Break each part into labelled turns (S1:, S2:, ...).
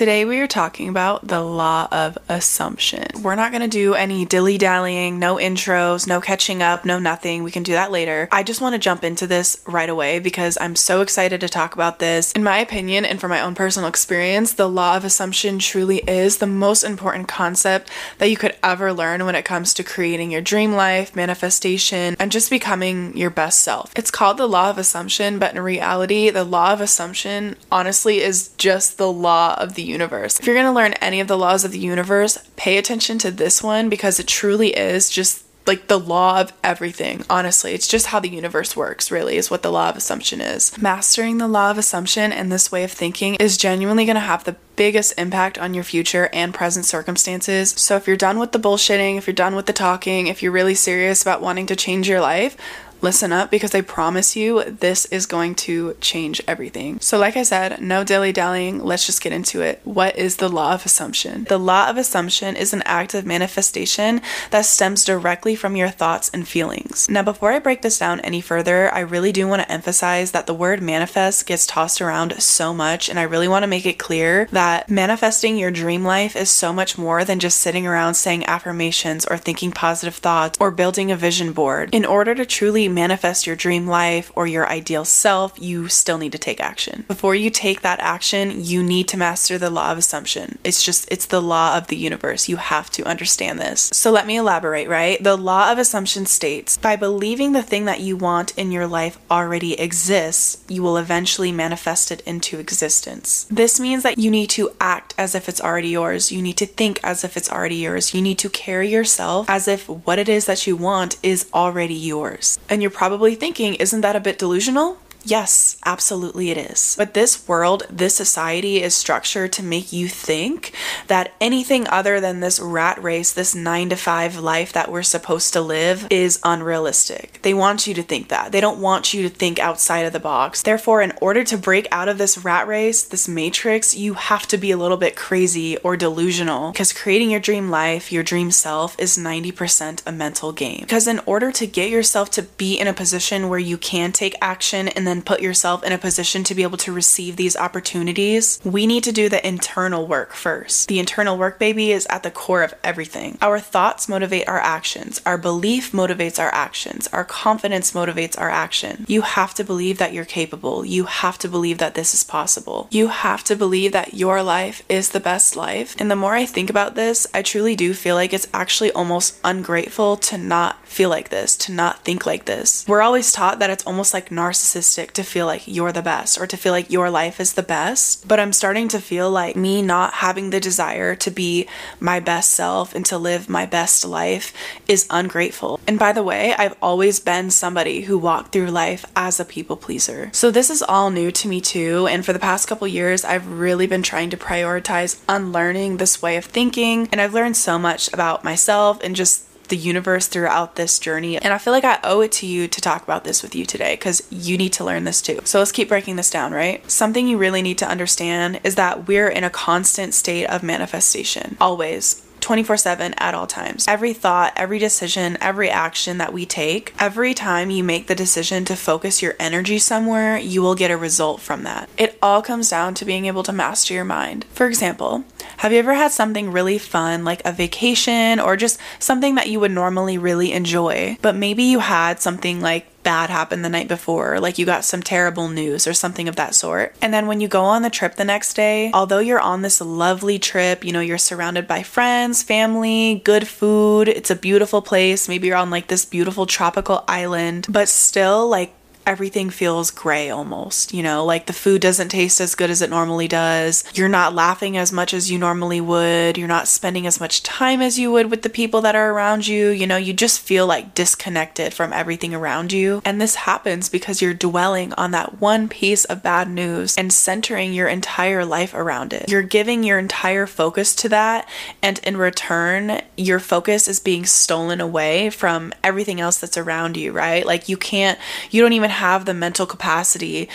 S1: Today we are talking about the law of assumption. We're not going to do any dilly dallying, no intros, no catching up, no nothing. We can do that later. I just want to jump into this right away because I'm so excited to talk about this. In my opinion, and from my own personal experience, the law of assumption truly is the most important concept that you could ever learn when it comes to creating your dream life, manifestation, and just becoming your best self. It's called the law of assumption, but in reality, the law of assumption honestly is just the law of the universe. If you're going to learn any of the laws of the universe, pay attention to this one because it truly is just like the law of everything. Honestly, it's just how the universe works, really, is what the law of assumption is. Mastering the law of assumption and this way of thinking is genuinely going to have the biggest impact on your future and present circumstances. So, if you're done with the bullshitting, if you're done with the talking, if you're really serious about wanting to change your life, listen up because I promise you this is going to change everything. So, like I said, no dilly dallying, let's just get into it. What is the law of assumption? The law of assumption is an act of manifestation that stems directly from your thoughts and feelings. Now, before I break this down any further, I really do want to emphasize that the word manifest gets tossed around so much, and I really want to make it clear that manifesting your dream life is so much more than just sitting around saying affirmations or thinking positive thoughts or building a vision board. In order to truly manifest your dream life or your ideal self, you still need to take action. Before you take that action, you need to master the law of assumption. It's just, it's the law of the universe. You have to understand this. So let me elaborate, right? The law of assumption states by believing the thing that you want in your life already exists, you will eventually manifest it into existence. This means that you need to act as if it's already yours. You need to think as if it's already yours. You need to carry yourself as if what it is that you want is already yours. And you're probably thinking, isn't that a bit delusional? Yes, absolutely it is. But this world, this society is structured to make you think that anything other than this rat race, this nine to five life that we're supposed to live is unrealistic. They want you to think that. They don't want you to think outside of the box. Therefore, in order to break out of this rat race, this matrix, you have to be a little bit crazy or delusional because creating your dream life, your dream self, is 90% a mental game. Because in order to get yourself to be in a position where you can take action and then put yourself in a position to be able to receive these opportunities, we need to do the internal work first. The internal work, baby, is at the core of everything. Our thoughts motivate our actions, our belief motivates our actions, our confidence motivates our action. You have to believe that you're capable. You have to believe that this is possible. You have to believe that your life is the best life. And the more I think about this, I truly do feel like it's actually almost ungrateful to not feel like this, to not think like this. We're always taught that it's almost like narcissistic to feel like you're the best or to feel like your life is the best. But I'm starting to feel like me not having the desire to be my best self and to live my best life is ungrateful. And by the way, I've always been somebody who walked through life as a people pleaser. So this is all new to me too. And for the past couple years, I've really been trying to prioritize unlearning this way of thinking. And I've learned so much about myself and just the universe throughout this journey. And I feel like I owe it to you to talk about this with you today because you need to learn this too. So let's keep breaking this down, right? Something you really need to understand is that we're in a constant state of manifestation, always. 24 7 at all times. Every thought, every decision, every action that we take, every time you make the decision to focus your energy somewhere, you will get a result from that. It all comes down to being able to master your mind. For example, have you ever had something really fun, like a vacation or just something that you would normally really enjoy, but maybe you had something like bad happened the night before, like you got some terrible news or something of that sort. And then when you go on the trip the next day, although you're on this lovely trip, you know, you're surrounded by friends, family, good food, it's a beautiful place. Maybe you're on like this beautiful tropical island, but still, like, everything feels gray almost, you know, like the food doesn't taste as good as it normally does. You're not laughing as much as you normally would. You're not spending as much time as you would with the people that are around you. You know, you just feel like disconnected from everything around you. And this happens because you're dwelling on that one piece of bad news and centering your entire life around it. You're giving your entire focus to that. And in return, your focus is being stolen away from everything else that's around you, right? Like you can't, you don't even the mental capacity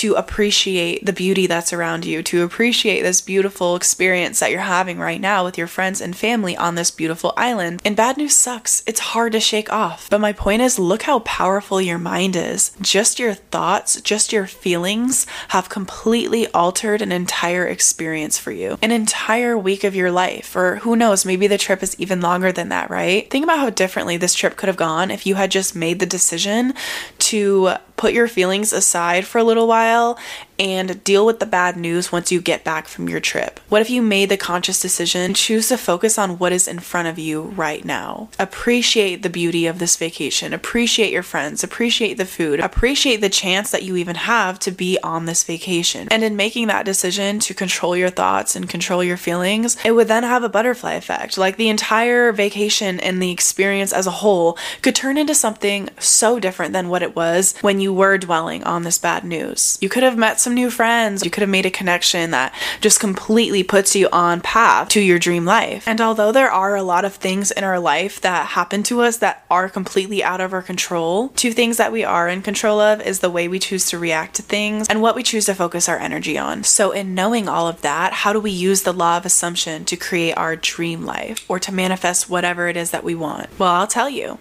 S1: to appreciate the beauty that's around you, to appreciate this beautiful experience that you're having right now with your friends and family on this beautiful island. And bad news sucks. It's hard to shake off. But my point is look how powerful your mind is. Just your thoughts, just your feelings have completely altered an entire experience for you, an entire week of your life. Or who knows, maybe the trip is even longer than that, right? Think about how differently this trip could have gone if you had just made the decision to put your feelings aside for a little while and deal with the bad news once you get back from your trip? What if you made the conscious decision choose to focus on what is in front of you right now? Appreciate the beauty of this vacation, appreciate your friends, appreciate the food, appreciate the chance that you even have to be on this vacation. And in making that decision to control your thoughts and control your feelings, it would then have a butterfly effect. Like the entire vacation and the experience as a whole could turn into something so different than what it was when you were dwelling on this bad news. You could have met some new friends. You could have made a connection that just completely puts you on path to your dream life. And although there are a lot of things in our life that happen to us that are completely out of our control, two things that we are in control of is the way we choose to react to things and what we choose to focus our energy on. So, in knowing all of that, how do we use the law of assumption to create our dream life or to manifest whatever it is that we want? Well, I'll tell you.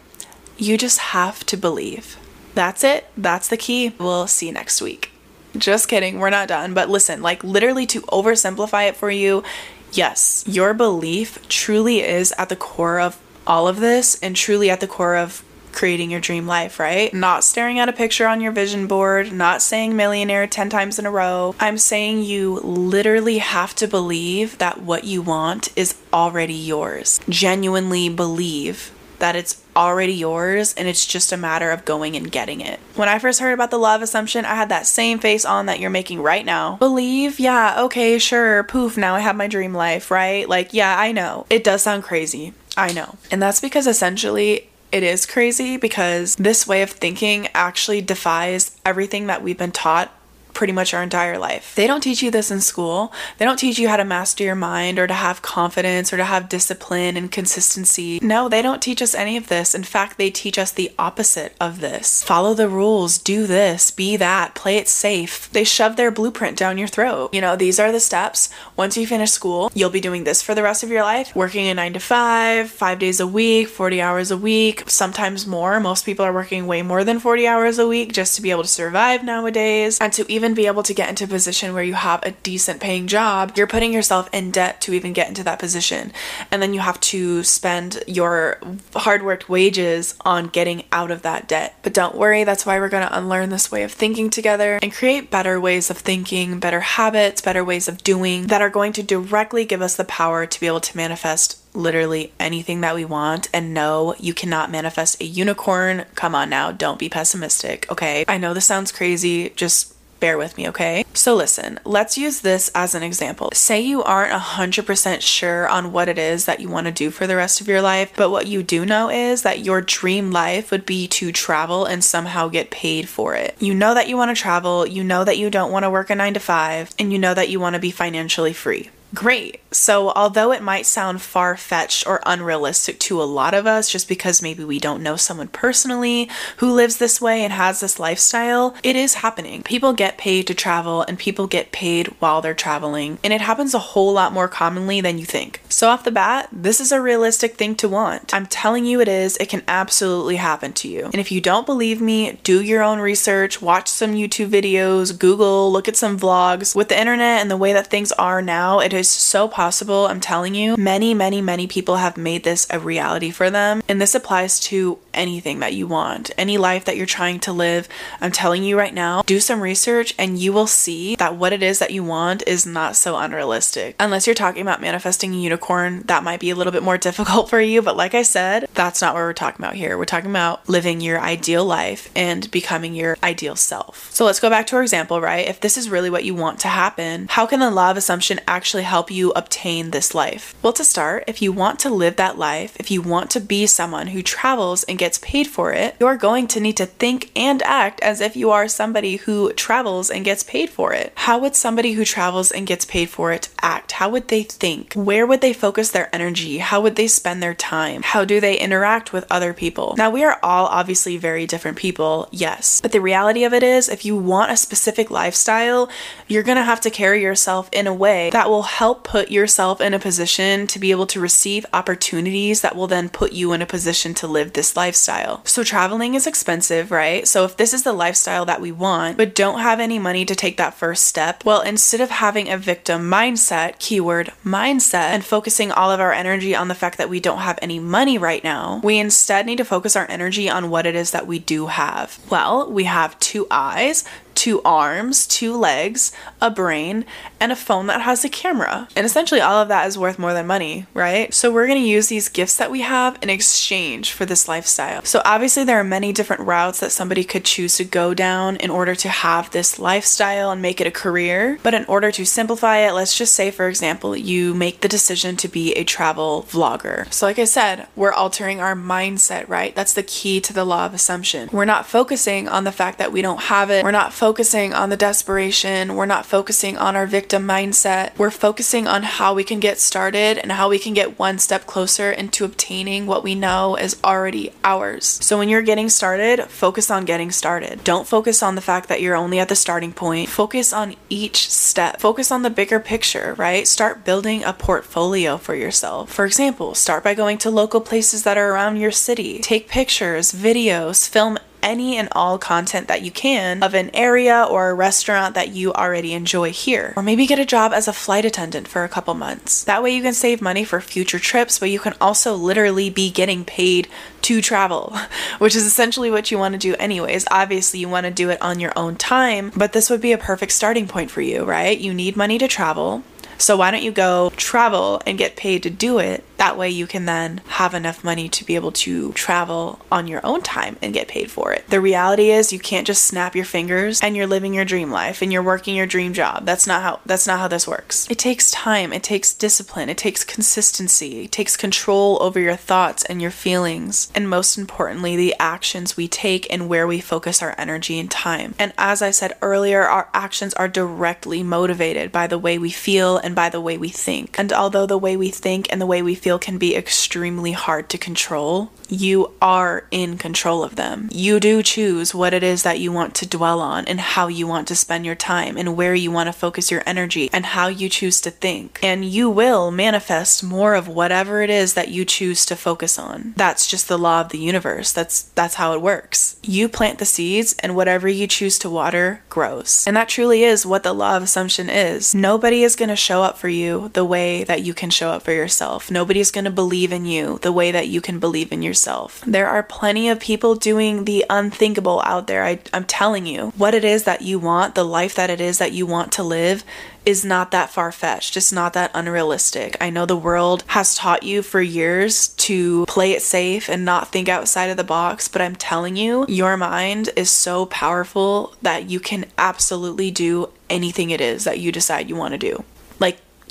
S1: You just have to believe. That's it. That's the key. We'll see you next week. Just kidding. We're not done. But listen, like literally to oversimplify it for you, yes, your belief truly is at the core of all of this and truly at the core of creating your dream life, right? Not staring at a picture on your vision board, not saying millionaire 10 times in a row. I'm saying you literally have to believe that what you want is already yours. Genuinely believe that it's already yours and it's just a matter of going and getting it. When I first heard about the law of assumption, I had that same face on that you're making right now. Believe, yeah, okay, sure, poof, now I have my dream life, right? Like, yeah, I know. It does sound crazy. I know. And that's because essentially it is crazy because this way of thinking actually defies everything that we've been taught pretty much our entire life. They don't teach you this in school. They don't teach you how to master your mind or to have confidence or to have discipline and consistency. No, they don't teach us any of this. In fact, they teach us the opposite of this. Follow the rules, do this, be that, play it safe. They shove their blueprint down your throat. You know, these are the steps. Once you finish school, you'll be doing this for the rest of your life, working a 9 to 5, 5 days a week, 40 hours a week, sometimes more. Most people are working way more than 40 hours a week just to be able to survive nowadays and to even be able to get into a position where you have a decent paying job, you're putting yourself in debt to even get into that position. And then you have to spend your hard worked wages on getting out of that debt. But don't worry, that's why we're going to unlearn this way of thinking together and create better ways of thinking, better habits, better ways of doing that are going to directly give us the power to be able to manifest literally anything that we want. And no, you cannot manifest a unicorn. Come on now, don't be pessimistic, okay? I know this sounds crazy, just bear with me, okay? So, listen, let's use this as an example. Say you aren't 100% sure on what it is that you want to do for the rest of your life, but what you do know is that your dream life would be to travel and somehow get paid for it. You know that you want to travel, you know that you don't want to work a nine to five, and you know that you want to be financially free. Great. So, although it might sound far fetched or unrealistic to a lot of us, just because maybe we don't know someone personally who lives this way and has this lifestyle, it is happening. People get paid to travel and people get paid while they're traveling, and it happens a whole lot more commonly than you think. So, off the bat, this is a realistic thing to want. I'm telling you it is, it can absolutely happen to you. And if you don't believe me, do your own research, watch some YouTube videos, Google, look at some vlogs. With the internet and the way that things are now, it is so possible. I'm telling you, many, many, many people have made this a reality for them. And this applies to anything that you want, any life that you're trying to live. I'm telling you right now, do some research and you will see that what it is that you want is not so unrealistic. Unless you're talking about manifesting a unicorn, that might be a little bit more difficult for you. But like I said, that's not what we're talking about here. We're talking about living your ideal life and becoming your ideal self. So let's go back to our example, right? If this is really what you want to happen, how can the law of assumption actually help you obtain this life? Well, to start, if you want to live that life, if you want to be someone who travels and gets gets paid for it, you're going to need to think and act as if you are somebody who travels and gets paid for it. How would somebody who travels and gets paid for it act? How would they think? Where would they focus their energy? How would they spend their time? How do they interact with other people? Now, we are all obviously very different people, yes, but the reality of it is if you want a specific lifestyle, you're gonna have to carry yourself in a way that will help put yourself in a position to be able to receive opportunities that will then put you in a position to live this lifestyle. So, traveling is expensive, right? So, if this is the lifestyle that we want, but don't have any money to take that first step, well, instead of having a victim mindset, keyword mindset, and focusing all of our energy on the fact that we don't have any money right now, we instead need to focus our energy on what it is that we do have. Well, we have two eyes, two arms, two legs, a brain, and a phone that has a camera. And essentially, all of that is worth more than money, right? So, we're gonna use these gifts that we have in exchange for this lifestyle. So, obviously, there are many different routes that somebody could choose to go down in order to have this lifestyle and make it a career. But in order to simplify it, let's just say, for example, you make the decision to be a travel vlogger. So, like I said, we're altering our mindset, right? That's the key to the law of assumption. We're not focusing on the fact that we don't have it, we're not focusing focusing on the desperation. We're not focusing on our victim mindset. We're focusing on how we can get started and how we can get one step closer into obtaining what we know is already ours. So when you're getting started, focus on getting started. Don't focus on the fact that you're only at the starting point. Focus on each step. Focus on the bigger picture, right? Start building a portfolio for yourself. For example, start by going to local places that are around your city. Take pictures, videos, film any and all content that you can of an area or a restaurant that you already enjoy here. Or maybe get a job as a flight attendant for a couple months. That way you can save money for future trips, but you can also literally be getting paid to travel, which is essentially what you want to do anyways. Obviously, you want to do it on your own time, but this would be a perfect starting point for you, right? You need money to travel. So why don't you go travel and get paid to do it that way, you can then have enough money to be able to travel on your own time and get paid for it. The reality is, you can't just snap your fingers and you're living your dream life and you're working your dream job. That's not how that's not how this works. It takes time, it takes discipline, it takes consistency, it takes control over your thoughts and your feelings, and most importantly, the actions we take and where we focus our energy and time. And as I said earlier, our actions are directly motivated by the way we feel and by the way we think. And although the way we think and the way we feel feel can be extremely hard to control, you are in control of them. You do choose what it is that you want to dwell on and how you want to spend your time and where you want to focus your energy and how you choose to think. And you will manifest more of whatever it is that you choose to focus on. That's just the law of the universe. That's that's how it works. You plant the seeds and whatever you choose to water grows. And that truly is what the law of assumption is. Nobody is going to show up for you the way that you can show up for yourself. Nobody's going to believe in you the way that you can believe in yourself. There are plenty of people doing the unthinkable out there. I, I'm telling you, what it is that you want, the life that it is that you want to live, is not that far fetched. It's not that unrealistic. I know the world has taught you for years to play it safe and not think outside of the box, but I'm telling you, your mind is so powerful that you can absolutely do anything it is that you decide you want to do.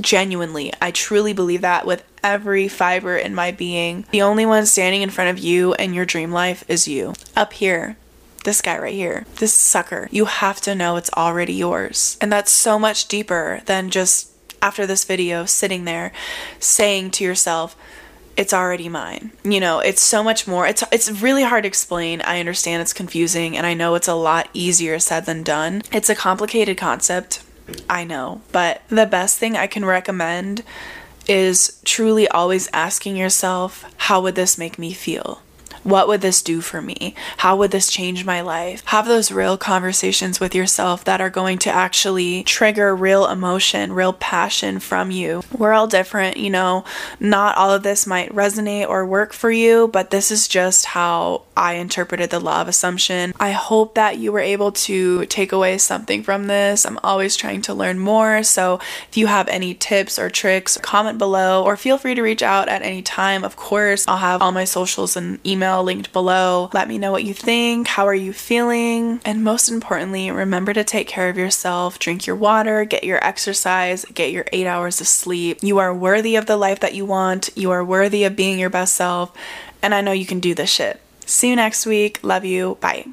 S1: Genuinely, I truly believe that with every fiber in my being. The only one standing in front of you and your dream life is you. Up here, this guy right here, this sucker. You have to know it's already yours. And that's so much deeper than just after this video sitting there saying to yourself, it's already mine. You know, it's so much more. It's it's really hard to explain. I understand it's confusing and I know it's a lot easier said than done. It's a complicated concept I know, but the best thing I can recommend is truly always asking yourself, how would this make me feel? What would this do for me? How would this change my life? Have those real conversations with yourself that are going to actually trigger real emotion, real passion from you. We're all different, you know, not all of this might resonate or work for you, but this is just how I interpreted the law of assumption. I hope that you were able to take away something from this. I'm always trying to learn more, so if you have any tips or tricks, comment below or feel free to reach out at any time. Of course, I'll have all my socials and email email linked below. Let me know what you think. How are you feeling? And most importantly, remember to take care of yourself. Drink your water, get your exercise, get your eight hours of sleep. You are worthy of the life that you want. You are worthy of being your best self. And I know you can do this shit. See you next week. Love you. Bye.